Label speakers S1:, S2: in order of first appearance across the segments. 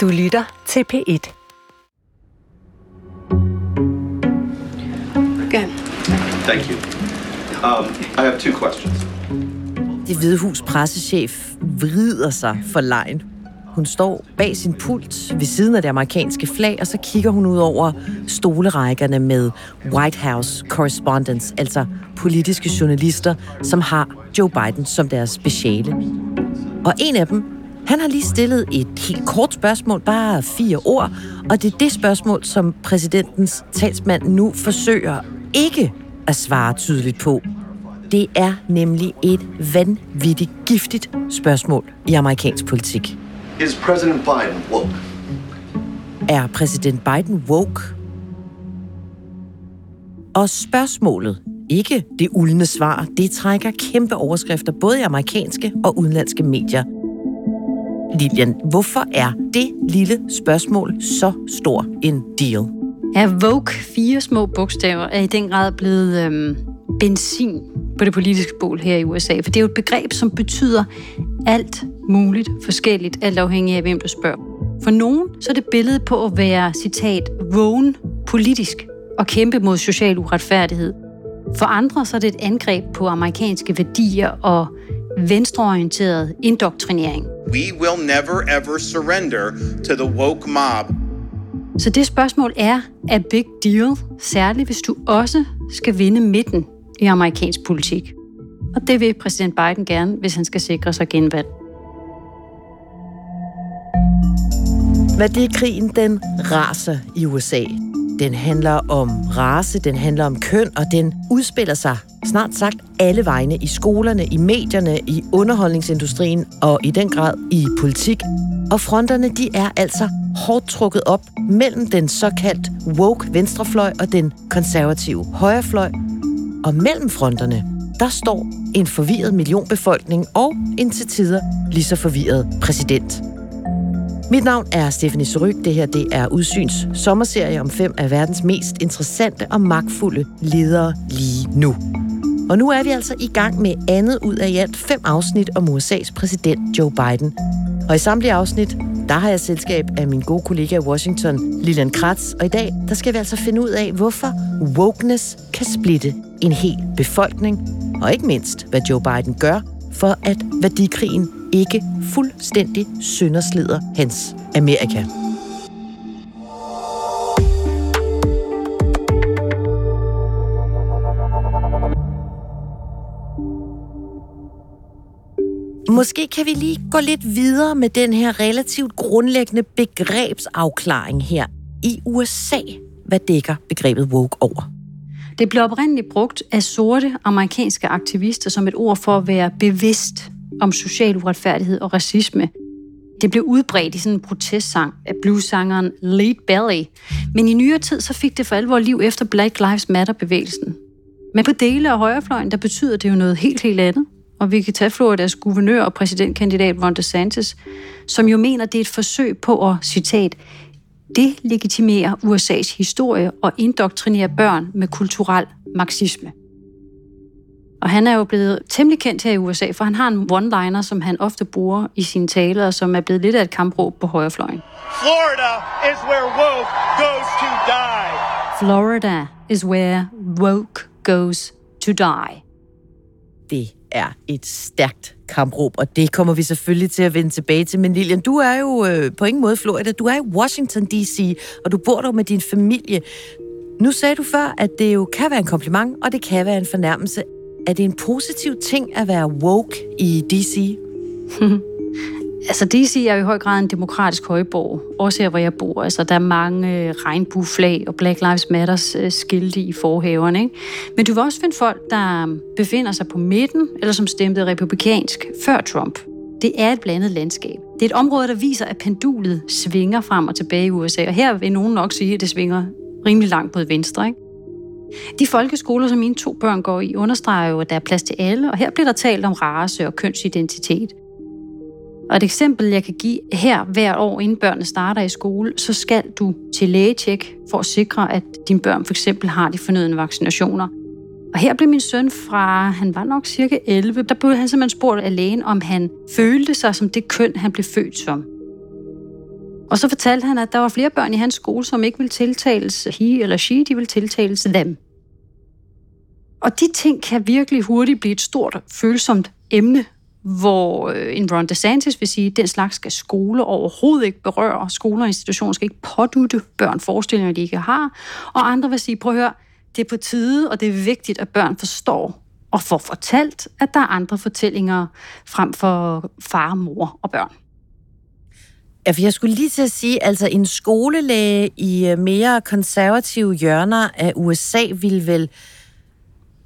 S1: Du lytter til P1.
S2: Okay.
S3: Thank you. Um, I have two questions.
S4: Det hvide hus pressechef vrider sig for lejen. Hun står bag sin pult ved siden af det amerikanske flag, og så kigger hun ud over stolerækkerne med White House correspondents, altså politiske journalister, som har Joe Biden som deres speciale. Og en af dem, han har lige stillet et helt kort spørgsmål, bare fire ord, og det er det spørgsmål, som præsidentens talsmand nu forsøger ikke at svare tydeligt på. Det er nemlig et vanvittigt giftigt spørgsmål i amerikansk politik.
S3: Is President Biden woke?
S4: Er præsident Biden woke? Og spørgsmålet, ikke det uldne svar, det trækker kæmpe overskrifter både i amerikanske og udenlandske medier. Lilian, hvorfor er det lille spørgsmål så stor en deal?
S2: Ja, Vogue, fire små bogstaver, er i den grad blevet øhm, benzin på det politiske bål her i USA. For det er jo et begreb, som betyder alt muligt forskelligt, alt afhængig af, hvem du spørger. For nogen så er det billedet på at være, citat, vågen politisk og kæmpe mod social uretfærdighed. For andre så er det et angreb på amerikanske værdier og venstreorienteret indoktrinering.
S5: We will never ever surrender to the woke mob.
S2: Så det spørgsmål er a big deal, særligt hvis du også skal vinde midten i amerikansk politik. Og det vil præsident Biden gerne, hvis han skal sikre sig genvalg.
S4: Værdikrigen, den raser i USA. Den handler om race, den handler om køn, og den udspiller sig snart sagt alle vegne i skolerne, i medierne, i underholdningsindustrien og i den grad i politik. Og fronterne, de er altså hårdt trukket op mellem den såkaldt woke venstrefløj og den konservative højrefløj. Og mellem fronterne, der står en forvirret millionbefolkning og en til tider lige så forvirret præsident. Mit navn er Stephanie Suryk. Det her det er Udsyns sommerserie om fem af verdens mest interessante og magtfulde ledere lige nu. Og nu er vi altså i gang med andet ud af i alt fem afsnit om USA's præsident Joe Biden. Og i samtlige afsnit, der har jeg selskab af min gode kollega i Washington, Lilian Kratz. Og i dag, der skal vi altså finde ud af, hvorfor wokeness kan splitte en hel befolkning. Og ikke mindst, hvad Joe Biden gør for at værdikrigen ikke fuldstændig sønderslider hans Amerika. Måske kan vi lige gå lidt videre med den her relativt grundlæggende begrebsafklaring her. I USA, hvad dækker begrebet woke over?
S2: Det blev oprindeligt brugt af sorte amerikanske aktivister som et ord for at være bevidst om social uretfærdighed og racisme. Det blev udbredt i sådan en protestsang af bluesangeren Lead Belly. Men i nyere tid så fik det for alvor liv efter Black Lives Matter-bevægelsen. Men på dele af højrefløjen, der betyder det jo noget helt, helt andet. Og vi kan tage Floridas guvernør og præsidentkandidat Ron DeSantis, som jo mener, det er et forsøg på at, citat, delegitimere USA's historie og indoktrinere børn med kulturel marxisme. Og han er jo blevet temmelig kendt her i USA, for han har en one-liner, som han ofte bruger i sine taler, og som er blevet lidt af et kampråb på højrefløjen.
S6: Florida is where woke goes to die.
S2: Florida is where woke goes to die.
S4: Det er et stærkt kampråb, og det kommer vi selvfølgelig til at vende tilbage til. Men Lilian, du er jo øh, på ingen måde Florida. Du er i Washington D.C., og du bor der med din familie. Nu sagde du før, at det jo kan være en kompliment, og det kan være en fornærmelse. Er det en positiv ting at være woke i D.C.?
S2: Altså, DC er jo i høj grad en demokratisk højborg, også her, hvor jeg bor. Altså, der er mange øh, regnbueflag og Black Lives Matters øh, skilte i forhaverne. Ikke? Men du vil også finde folk, der befinder sig på midten, eller som stemte republikansk før Trump. Det er et blandet landskab. Det er et område, der viser, at pendulet svinger frem og tilbage i USA. Og her vil nogen nok sige, at det svinger rimelig langt mod venstre. Ikke? De folkeskoler, som mine to børn går i, understreger jo, at der er plads til alle, og her bliver der talt om race og kønsidentitet. Og et eksempel, jeg kan give her hvert år, inden børnene starter i skole, så skal du til lægetjek for at sikre, at dine børn for eksempel har de fornødne vaccinationer. Og her blev min søn fra, han var nok cirka 11, der blev han simpelthen spurgt af lægen, om han følte sig som det køn, han blev født som. Og så fortalte han, at der var flere børn i hans skole, som ikke ville tiltales he eller she, de ville tiltales dem. Og de ting kan virkelig hurtigt blive et stort, følsomt emne, hvor øh, en Ron DeSantis vil sige, at den slags skal skoler overhovedet ikke berøre. Skoler og institutioner skal ikke pådutte børn forestillinger, de ikke har. Og andre vil sige, prøv at høre, det er på tide, og det er vigtigt, at børn forstår og får fortalt, at der er andre fortællinger frem for far, mor og børn.
S4: Ja, for jeg skulle lige til at sige, altså en skolelæge i øh, mere konservative hjørner af USA ville vel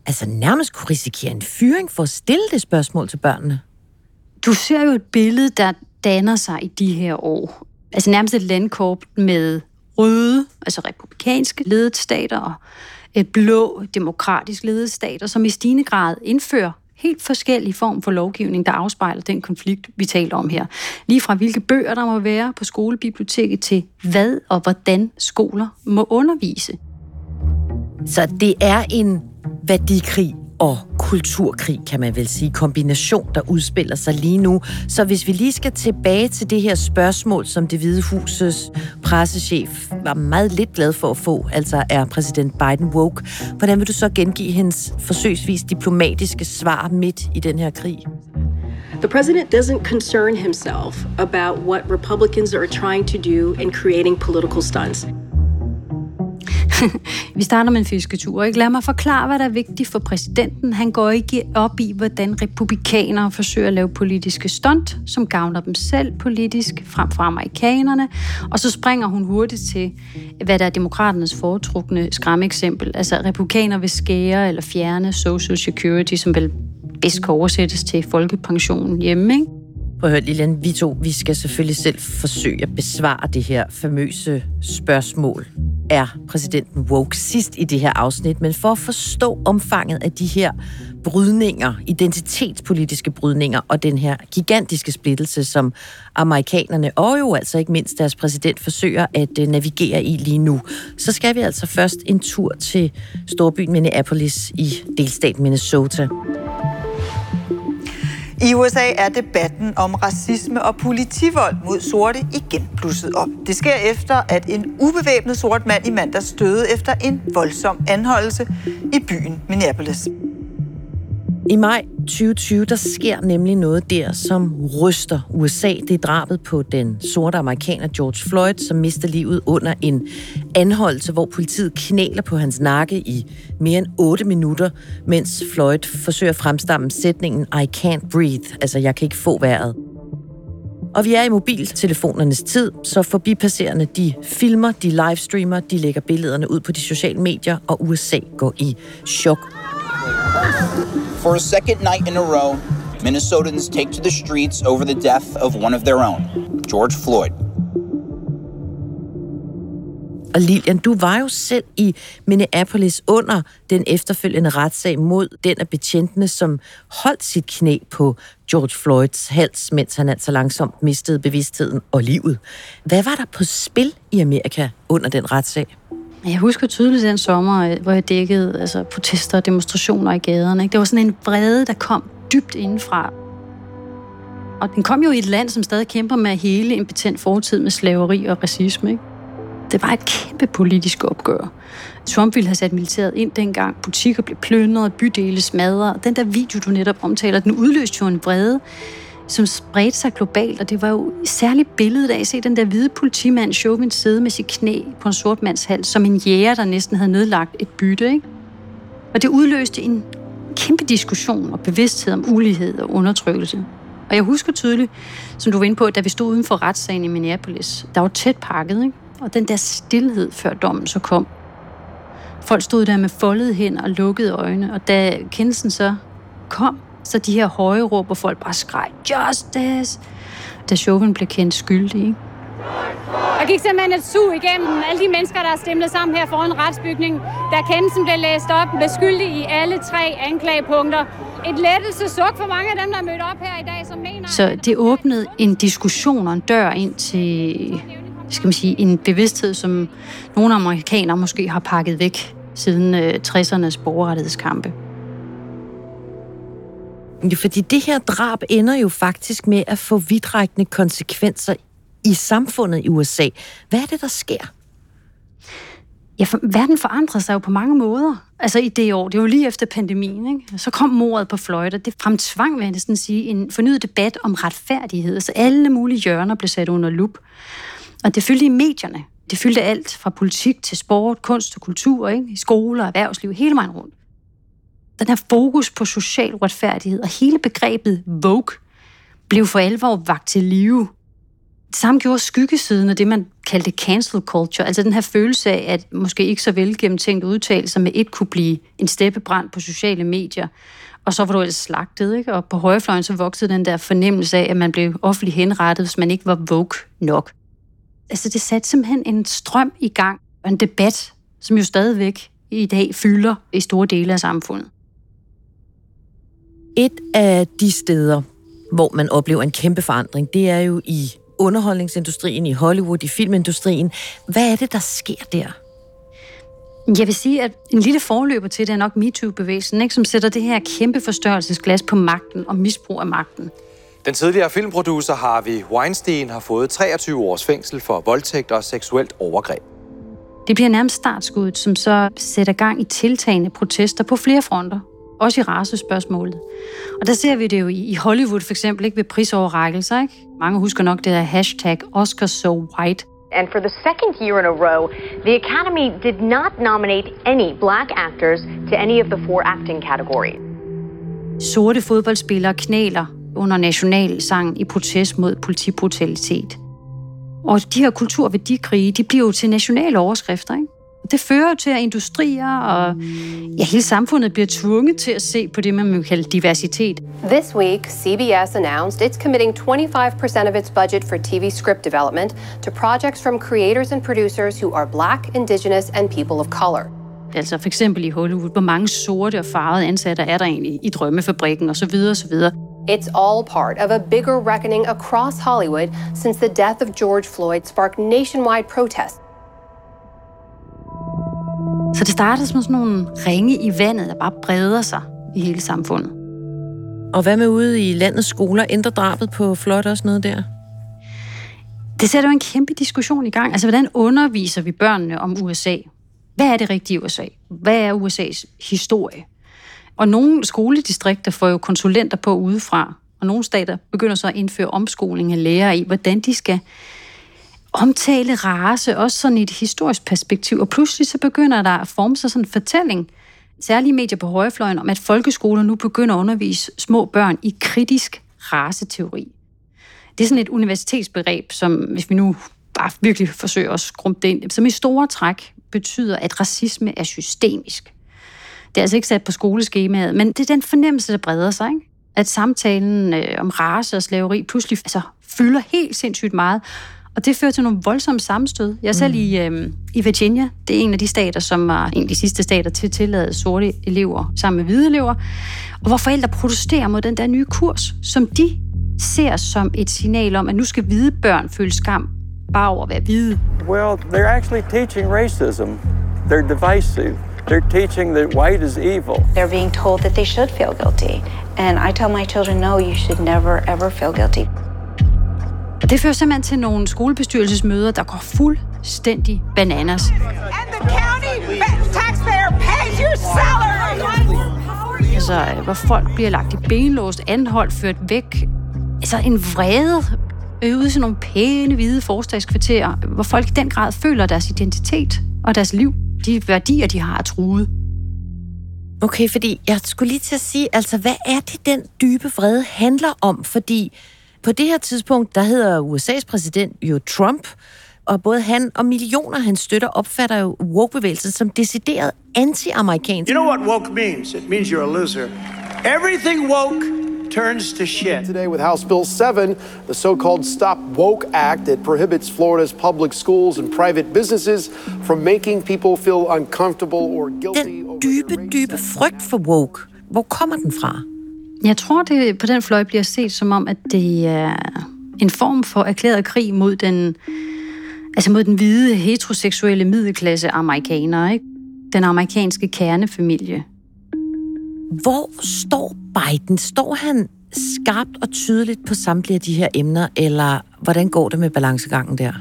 S4: altså nærmest kunne risikere en fyring for at stille det spørgsmål til børnene.
S2: Du ser jo et billede, der danner sig i de her år. Altså nærmest et landkorp med røde, altså republikanske ledede stater og et blå, demokratisk ledede stater, som i stigende grad indfører helt forskellige form for lovgivning, der afspejler den konflikt, vi taler om her. Lige fra hvilke bøger, der må være på skolebiblioteket, til hvad og hvordan skoler må undervise.
S4: Så det er en værdikrig og kulturkrig, kan man vel sige, kombination, der udspiller sig lige nu. Så hvis vi lige skal tilbage til det her spørgsmål, som det hvide husets pressechef var meget lidt glad for at få, altså er præsident Biden woke, hvordan vil du så gengive hendes forsøgsvis diplomatiske svar midt i den her krig?
S1: The president doesn't concern himself about what Republicans are trying to do in creating political stunts.
S2: Vi starter med en fisketur. Ikke? Lad mig forklare, hvad der er vigtigt for præsidenten. Han går ikke op i, hvordan republikanere forsøger at lave politiske stunt, som gavner dem selv politisk, frem for amerikanerne. Og så springer hun hurtigt til, hvad der er demokraternes foretrukne skræmmeksempel. Altså, republikanere vil skære eller fjerne Social Security, som vel bedst kan oversættes til folkepensionen hjemme, ikke?
S4: Prøv at høre, Lilian, vi to, vi skal selvfølgelig selv forsøge at besvare det her famøse spørgsmål. Er præsidenten woke sidst i det her afsnit? Men for at forstå omfanget af de her brydninger, identitetspolitiske brydninger og den her gigantiske splittelse, som amerikanerne og jo altså ikke mindst deres præsident forsøger at øh, navigere i lige nu, så skal vi altså først en tur til storbyen Minneapolis i delstaten Minnesota.
S7: I USA er debatten om racisme og politivold mod sorte igen blusset op. Det sker efter, at en ubevæbnet sort mand i mandag støde efter en voldsom anholdelse i byen Minneapolis.
S4: I maj 2020, der sker nemlig noget der, som ryster USA. Det er drabet på den sorte amerikaner George Floyd, som mister livet under en anholdelse, hvor politiet knæler på hans nakke i mere end 8 minutter, mens Floyd forsøger at fremstamme sætningen I can't breathe, altså jeg kan ikke få vejret. Og vi er i mobiltelefonernes tid, så forbipasserende de filmer, de livestreamer, de lægger billederne ud på de sociale medier, og USA går i chok.
S8: For a second night in a row, Minnesotans take to the streets over the death of one of their own, George Floyd.
S4: Og Lilian, du var jo selv i Minneapolis under den efterfølgende retssag mod den af betjentene, som holdt sit knæ på George Floyds hals, mens han altså langsomt mistede bevidstheden og livet. Hvad var der på spil i Amerika under den retssag?
S2: Jeg husker tydeligt den sommer, øh, hvor jeg dækkede altså, protester og demonstrationer i gaderne. Ikke? Det var sådan en vrede, der kom dybt indenfra. Og den kom jo i et land, som stadig kæmper med hele en betent fortid med slaveri og racisme. Ikke? Det var et kæmpe politisk opgør. Trump ville have sat militæret ind dengang. Butikker blev plyndret, bydele smadret. Den der video, du netop omtaler, den udløste jo en vrede, som spredte sig globalt, og det var jo særligt billedet af at se den der hvide politimand Chauvin sidde med sit knæ på en sort mands hals, som en jæger, der næsten havde nedlagt et bytte. Ikke? Og det udløste en kæmpe diskussion og bevidsthed om ulighed og undertrykkelse. Og jeg husker tydeligt, som du var inde på, da vi stod uden for retssagen i Minneapolis, der var tæt pakket, ikke? og den der stillhed før dommen så kom. Folk stod der med foldede hænder og lukkede øjne, og da kendelsen så kom, så de her høje råb, hvor folk bare skreg, Justice! Da Chauvin blev kendt skyldig, ikke?
S9: Der gik simpelthen et sug igennem alle de mennesker, der er stemlet sammen her foran retsbygningen, da kendelsen blev læst op med skyldig i alle tre anklagepunkter. Et lettelse suk for mange af dem, der er mødt op her i dag, som mener...
S2: Så det åbnede en diskussion og en dør ind til skal man sige, en bevidsthed, som nogle amerikanere måske har pakket væk siden 60'ernes øh, borgerrettighedskampe.
S4: Fordi det her drab ender jo faktisk med at få vidtrækkende konsekvenser i samfundet i USA. Hvad er det, der sker?
S2: Ja, for verden forandrede sig jo på mange måder. Altså i det år, det var lige efter pandemien, ikke? så kom mordet på Floyd, og det fremtvang, vil jeg næsten sige, en fornyet debat om retfærdighed. Så alle mulige hjørner blev sat under lup. Og det fyldte i medierne. Det fyldte alt fra politik til sport, kunst og kultur, ikke? i skoler, erhvervsliv, hele vejen rundt. Den her fokus på social retfærdighed og hele begrebet Vogue blev for alvor vagt til live det samme gjorde skyggesiden af det, man kaldte cancel culture, altså den her følelse af, at måske ikke så velgennemtænkt udtalelser med et kunne blive en steppebrand på sociale medier, og så var du ellers slagtet, ikke? Og på højrefløjen så voksede den der fornemmelse af, at man blev offentligt henrettet, hvis man ikke var woke nok. Altså det satte simpelthen en strøm i gang, og en debat, som jo stadigvæk i dag fylder i store dele af samfundet.
S4: Et af de steder, hvor man oplever en kæmpe forandring, det er jo i underholdningsindustrien, i Hollywood, i filmindustrien. Hvad er det, der sker der?
S2: Jeg vil sige, at en lille forløber til det er nok MeToo-bevægelsen, ikke, som sætter det her kæmpe forstørrelsesglas på magten og misbrug af magten.
S10: Den tidligere filmproducer Harvey Weinstein har fået 23 års fængsel for voldtægt og seksuelt overgreb.
S2: Det bliver nærmest startskuddet, som så sætter gang i tiltagende protester på flere fronter også i racespørgsmålet. Og der ser vi det jo i Hollywood for eksempel, ikke ved prisoverrækkelser. Ikke? Mange husker nok det her hashtag Oscar so white.
S11: And for the second year in a row, the Academy did not nominate any black actors to any of the four acting categories.
S2: Sorte fodboldspillere knæler under nationalsangen i protest mod politibrutalitet. Og de her kulturværdikrige, de bliver jo til nationale overskrifter, ikke? Det fører jo til, at industrier og ja, hele samfundet bliver tvunget til at se på det, man vil kalde diversitet.
S12: This week, CBS announced it's committing 25% of its budget for TV script development to projects from creators and producers who are black, indigenous and people of color.
S2: Altså for eksempel i Hollywood, hvor mange sorte og farvede ansatte er der egentlig i drømmefabrikken osv. osv.
S12: It's all part of a bigger reckoning across Hollywood since the death of George Floyd sparked nationwide protests
S2: så det startede som sådan nogle ringe i vandet, der bare breder sig i hele samfundet.
S4: Og hvad med ude i landets skoler? Ændrer drabet på Flot også noget der?
S2: Det sætter jo en kæmpe diskussion i gang. Altså, hvordan underviser vi børnene om USA? Hvad er det rigtige USA? Hvad er USA's historie? Og nogle skoledistrikter får jo konsulenter på udefra, og nogle stater begynder så at indføre omskoling af lærere i, hvordan de skal omtale race, også sådan i et historisk perspektiv. Og pludselig så begynder der at forme sig sådan en fortælling, særlige medier på højrefløjen, om at folkeskoler nu begynder at undervise små børn i kritisk raceteori. Det er sådan et universitetsbegreb, som hvis vi nu bare virkelig forsøger at skrumpe det ind, som i store træk betyder, at racisme er systemisk. Det er altså ikke sat på skoleskemaet, men det er den fornemmelse, der breder sig, ikke? at samtalen øh, om race og slaveri pludselig altså, fylder helt sindssygt meget, og det fører til nogle voldsomme sammenstød. Jeg er selv mm. i, øh, i Virginia. Det er en af de stater, som var en af de sidste stater til at tillade sorte elever sammen med hvide elever. Og hvor forældre protesterer mod den der nye kurs, som de ser som et signal om, at nu skal hvide børn føle skam bare over at være hvide.
S13: Well, they're actually teaching racism. They're divisive. They're teaching that white is evil.
S14: They're being told that they should feel guilty. And I tell my children, no, you should never ever feel guilty.
S2: Og det fører simpelthen til nogle skolebestyrelsesmøder, der går fuldstændig bananas. And the county taxpayer pays your salary! Altså, hvor folk bliver lagt i benlåst, anholdt, ført væk. Altså, en vrede ude i sådan nogle pæne, hvide forstadskvarterer, hvor folk i den grad føler deres identitet og deres liv, de værdier, de har truet.
S4: Okay, fordi jeg skulle lige til at sige, altså, hvad er det, den dybe vrede handler om? Fordi på det her tidspunkt, der hedder USA's præsident jo Trump, og både han og millioner hans støtter opfatter jo woke-bevægelsen som decideret anti-amerikansk.
S15: You know what woke means? It means you're a loser. Everything woke turns to shit.
S16: Today with House Bill 7, the so-called Stop Woke Act that prohibits Florida's public schools and private businesses from making people feel uncomfortable or guilty.
S4: Den dybe, dybe frygt for woke, hvor kommer den fra?
S2: Jeg tror, det på den fløj bliver set som om, at det er en form for erklæret krig mod den, altså mod den hvide, heteroseksuelle middelklasse amerikanere, ikke? Den amerikanske kernefamilie.
S4: Hvor står Biden? Står han skarpt og tydeligt på samtlige af de her emner, eller Hvordan går det med balancegangen der?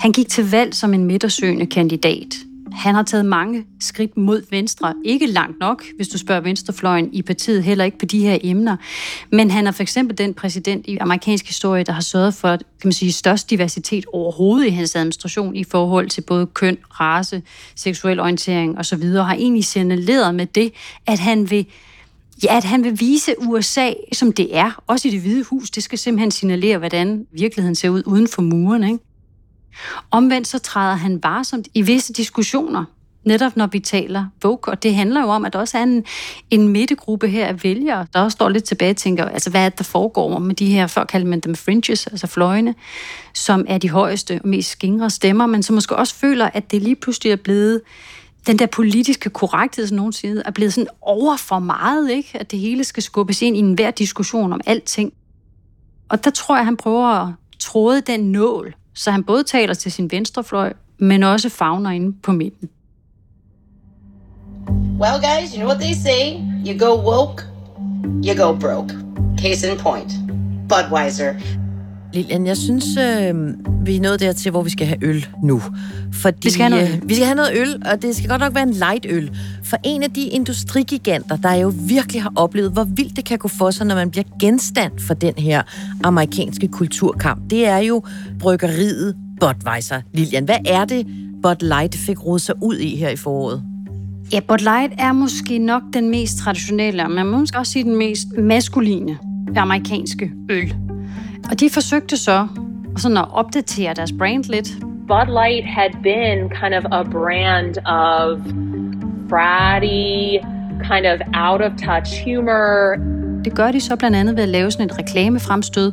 S2: Han gik til valg som en midtersøgende kandidat. Han har taget mange skridt mod venstre. Ikke langt nok, hvis du spørger venstrefløjen i partiet, heller ikke på de her emner. Men han er for eksempel den præsident i amerikansk historie, der har sørget for kan man sige, størst diversitet overhovedet i hans administration i forhold til både køn, race, seksuel orientering osv. Og har egentlig signaleret med det, at han vil Ja, at han vil vise USA, som det er, også i det hvide hus. Det skal simpelthen signalere, hvordan virkeligheden ser ud uden for muren. Ikke? Omvendt så træder han varsomt i visse diskussioner, netop når vi taler Vogue, og det handler jo om, at der også er en, en midtegruppe her af vælgere, der også står lidt tilbage og tænker, altså hvad er det, der foregår med de her, før kaldte man dem fringes, altså fløjene, som er de højeste og mest skingre stemmer, men som måske også føler, at det lige pludselig er blevet den der politiske korrekthed, som nogen siger, er blevet sådan over for meget, ikke? At det hele skal skubbes ind i enhver diskussion om alting. Og der tror jeg, han prøver at tråde den nål, så han både taler til sin venstrefløj, men også fagner inde på midten.
S17: Well, guys, you know what they say. You go woke, you go broke. Case in point. Budweiser.
S4: Lilian, jeg synes, øh, vi er nået dertil, hvor vi skal have øl nu. Fordi,
S2: vi skal have noget øl.
S4: Øh, vi skal have noget øl, og det skal godt nok være en light øl. For en af de industrigiganter, der jo virkelig har oplevet, hvor vildt det kan gå for sig, når man bliver genstand for den her amerikanske kulturkamp, det er jo bryggeriet Budweiser. Lilian, hvad er det, Bud Light fik rodet sig ud i her i foråret?
S2: Ja, Bud Light er måske nok den mest traditionelle, og man må måske også sige den mest maskuline amerikanske øl. Og de forsøgte så sådan at opdatere deres brand lidt.
S18: Bud Light had been kind of a brand of bratty, kind of out of touch humor.
S2: Det gør de så blandt andet ved at lave sådan et reklamefremstød,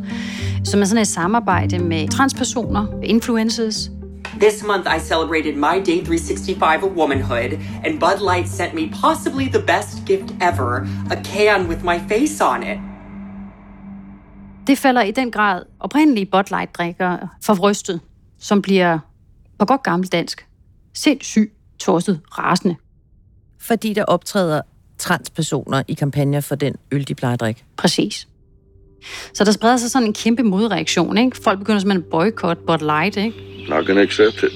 S2: som er sådan et samarbejde med transpersoner, influencers.
S19: This month I celebrated my day 365 of womanhood, and Bud Light sent me possibly the best gift ever, a can with my face on it.
S2: Det falder i den grad oprindelige Bud Light-drikker for brystet, som bliver på godt gammelt dansk sindssygt torset rasende.
S4: Fordi der optræder transpersoner i kampagner for den øl, de plejer at drikke.
S2: Præcis. Så der spreder sig sådan en kæmpe modreaktion, ikke? Folk begynder simpelthen at boycott Bud Light, ikke?
S20: Not gonna accept it.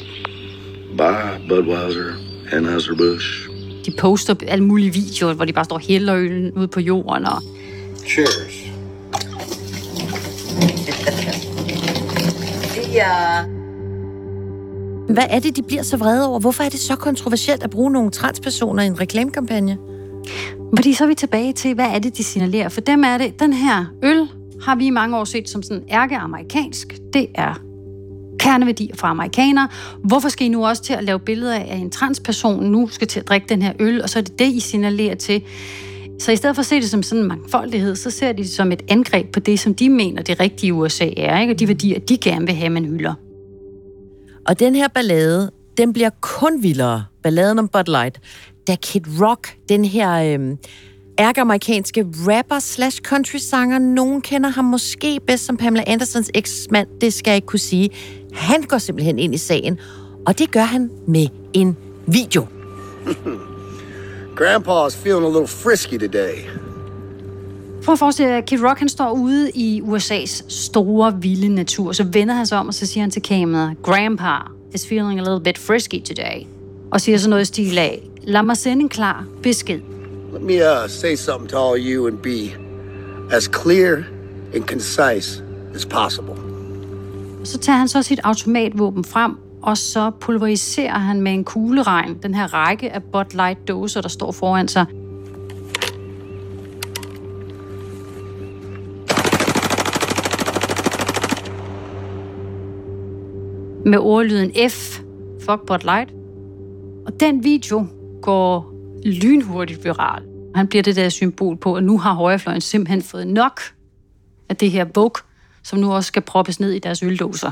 S20: Bye, Budweiser, Anheuser-Busch.
S2: De poster alle mulige videoer, hvor de bare står og hælder øllen ud på jorden og...
S20: Cheers.
S17: Ja.
S4: Hvad er det, de bliver så vrede over? Hvorfor er det så kontroversielt at bruge nogle transpersoner i en reklamekampagne?
S2: Fordi så er vi tilbage til, hvad er det, de signalerer? For dem er det, den her øl har vi i mange år set som sådan ærkeamerikansk. Det er kerneværdier fra amerikanere. Hvorfor skal I nu også til at lave billeder af en transperson nu skal til at drikke den her øl, og så er det det, I signalerer til. Så i stedet for at se det som sådan en mangfoldighed, så ser de det som et angreb på det, som de mener, det rigtige USA er, ikke? og de værdier, de gerne vil have, man hylder.
S4: Og den her ballade, den bliver kun vildere, balladen om Bud Light, da Kid Rock, den her øh, ærke-amerikanske rapper slash country-sanger, nogen kender ham måske bedst som Pamela Andersons eksmand, det skal jeg ikke kunne sige. Han går simpelthen ind i sagen, og det gør han med en video.
S20: Grandpa's feeling a little frisky today.
S2: Prøv at forestille dig, Kid Rock han står ude i USA's store, vilde natur, så vender han sig om, og så siger han til kameraet, Grandpa is feeling a little bit frisky today. Og siger så noget i stil af, lad mig sende en klar besked.
S20: Let me uh, say something to all you and be as clear and concise as possible.
S2: Så tager han så sit automatvåben frem, og så pulveriserer han med en kugleregn den her række af Bud Light dåser, der står foran sig. Med ordlyden F, fuck Bud Light. Og den video går lynhurtigt viral. Han bliver det der symbol på, at nu har højrefløjen simpelthen fået nok af det her Vogue, som nu også skal proppes ned i deres øldåser.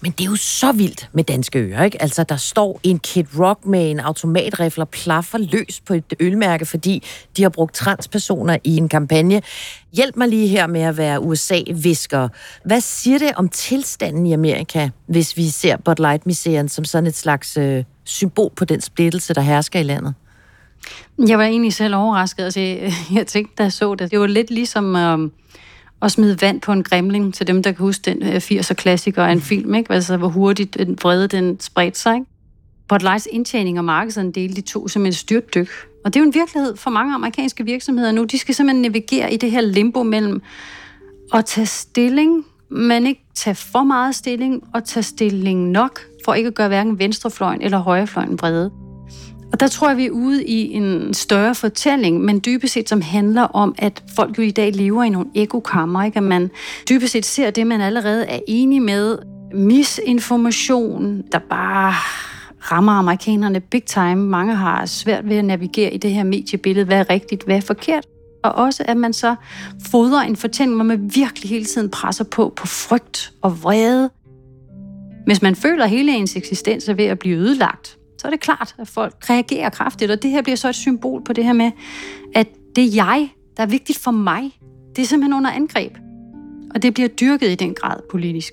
S4: Men det er jo så vildt med danske øer, ikke? Altså, der står en Kid Rock med en automatrifle og plaffer løs på et ølmærke, fordi de har brugt transpersoner i en kampagne. Hjælp mig lige her med at være USA-visker. Hvad siger det om tilstanden i Amerika, hvis vi ser Bud Light-miseren som sådan et slags øh, symbol på den splittelse, der hersker i landet?
S2: Jeg var egentlig selv overrasket. Altså, jeg tænkte, da jeg så det, det var lidt ligesom... Øh, og smide vand på en grimling, til dem, der kan huske den 80'er-klassiker af en film, ikke? Altså, hvor hurtigt den vrede den spredte sig. Ikke? Bud indtjening og markedsandel, de to som en styrtdyk. Og det er jo en virkelighed for mange amerikanske virksomheder nu. De skal simpelthen navigere i det her limbo mellem at tage stilling, men ikke tage for meget stilling, og tage stilling nok, for ikke at gøre hverken venstrefløjen eller højrefløjen brede. Og der tror jeg, vi er ude i en større fortælling, men dybest set som handler om, at folk jo i dag lever i nogle ekokammer, ikke? at man dybest set ser det, man allerede er enig med, misinformation, der bare rammer amerikanerne big time. Mange har svært ved at navigere i det her mediebillede, hvad er rigtigt, hvad er forkert. Og også, at man så fodrer en fortælling, hvor man virkelig hele tiden presser på på frygt og vrede. Hvis man føler, at hele ens eksistens er ved at blive ødelagt, så er det klart, at folk reagerer kraftigt. Og det her bliver så et symbol på det her med, at det er jeg, der er vigtigt for mig. Det er simpelthen under angreb. Og det bliver dyrket i den grad politisk.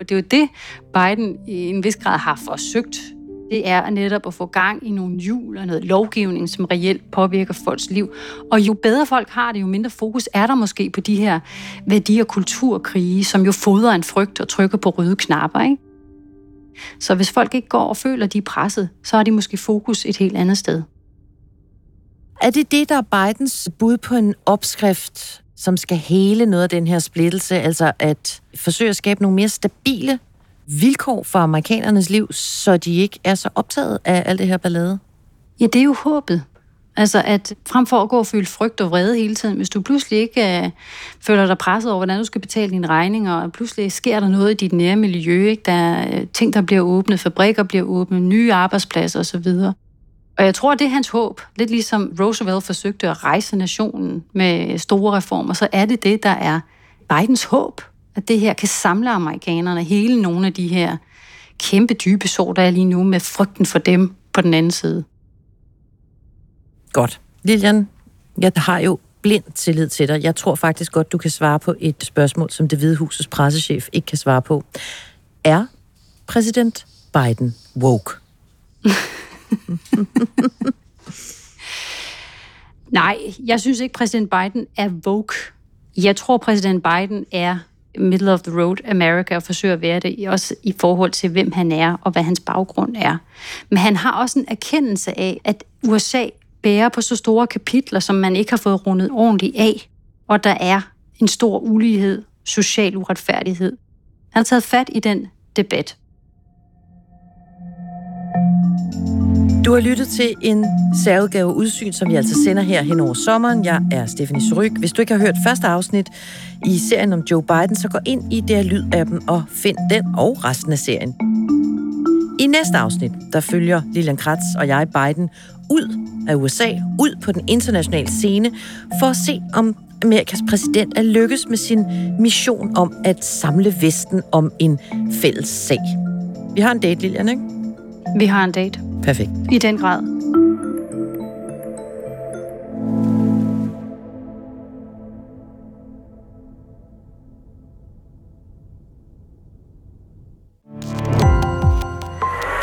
S2: Og det er jo det, Biden i en vis grad har forsøgt det er netop at få gang i nogle hjul og noget lovgivning, som reelt påvirker folks liv. Og jo bedre folk har det, jo mindre fokus er der måske på de her værdi- og kulturkrige, som jo fodrer en frygt og trykker på røde knapper. Ikke? Så hvis folk ikke går og føler, at de er presset, så har de måske fokus et helt andet sted.
S4: Er det det, der er Bidens bud på en opskrift, som skal hele noget af den her splittelse, altså at forsøge at skabe nogle mere stabile vilkår for amerikanernes liv, så de ikke er så optaget af alt det her ballade?
S2: Ja, det er jo håbet. Altså at frem for at gå og føle frygt og vrede hele tiden, hvis du pludselig ikke øh, føler dig presset over, hvordan du skal betale dine regninger, og pludselig sker der noget i dit nære miljø, ikke? der er øh, ting, der bliver åbnet, fabrikker bliver åbnet, nye arbejdspladser osv. Og jeg tror, det er hans håb. Lidt ligesom Roosevelt forsøgte at rejse nationen med store reformer, så er det det, der er Bidens håb at det her kan samle amerikanerne, hele nogle af de her kæmpe dybe sår, der er lige nu, med frygten for dem på den anden side.
S4: Godt. Lilian, jeg har jo blind tillid til dig. Jeg tror faktisk godt, du kan svare på et spørgsmål, som det hvide husets pressechef ikke kan svare på. Er præsident Biden woke?
S2: Nej, jeg synes ikke, præsident Biden er woke. Jeg tror, præsident Biden er middle of the road America og forsøger at være det, også i forhold til, hvem han er og hvad hans baggrund er. Men han har også en erkendelse af, at USA bærer på så store kapitler, som man ikke har fået rundet ordentligt af, og der er en stor ulighed, social uretfærdighed. Han har taget fat i den debat.
S4: Du har lyttet til en særudgave udsyn, som vi altså sender her hen over sommeren. Jeg er Stephanie Suryk. Hvis du ikke har hørt første afsnit i serien om Joe Biden, så gå ind i der lyd-appen og find den og resten af serien. I næste afsnit, der følger Lilian Kratz og jeg Biden ud af USA, ud på den internationale scene, for at se, om Amerikas præsident er lykkes med sin mission om at samle Vesten om en fælles sag. Vi har en date, Lilian, ikke?
S2: Vi har en date.
S4: Perfekt.
S2: I den grad.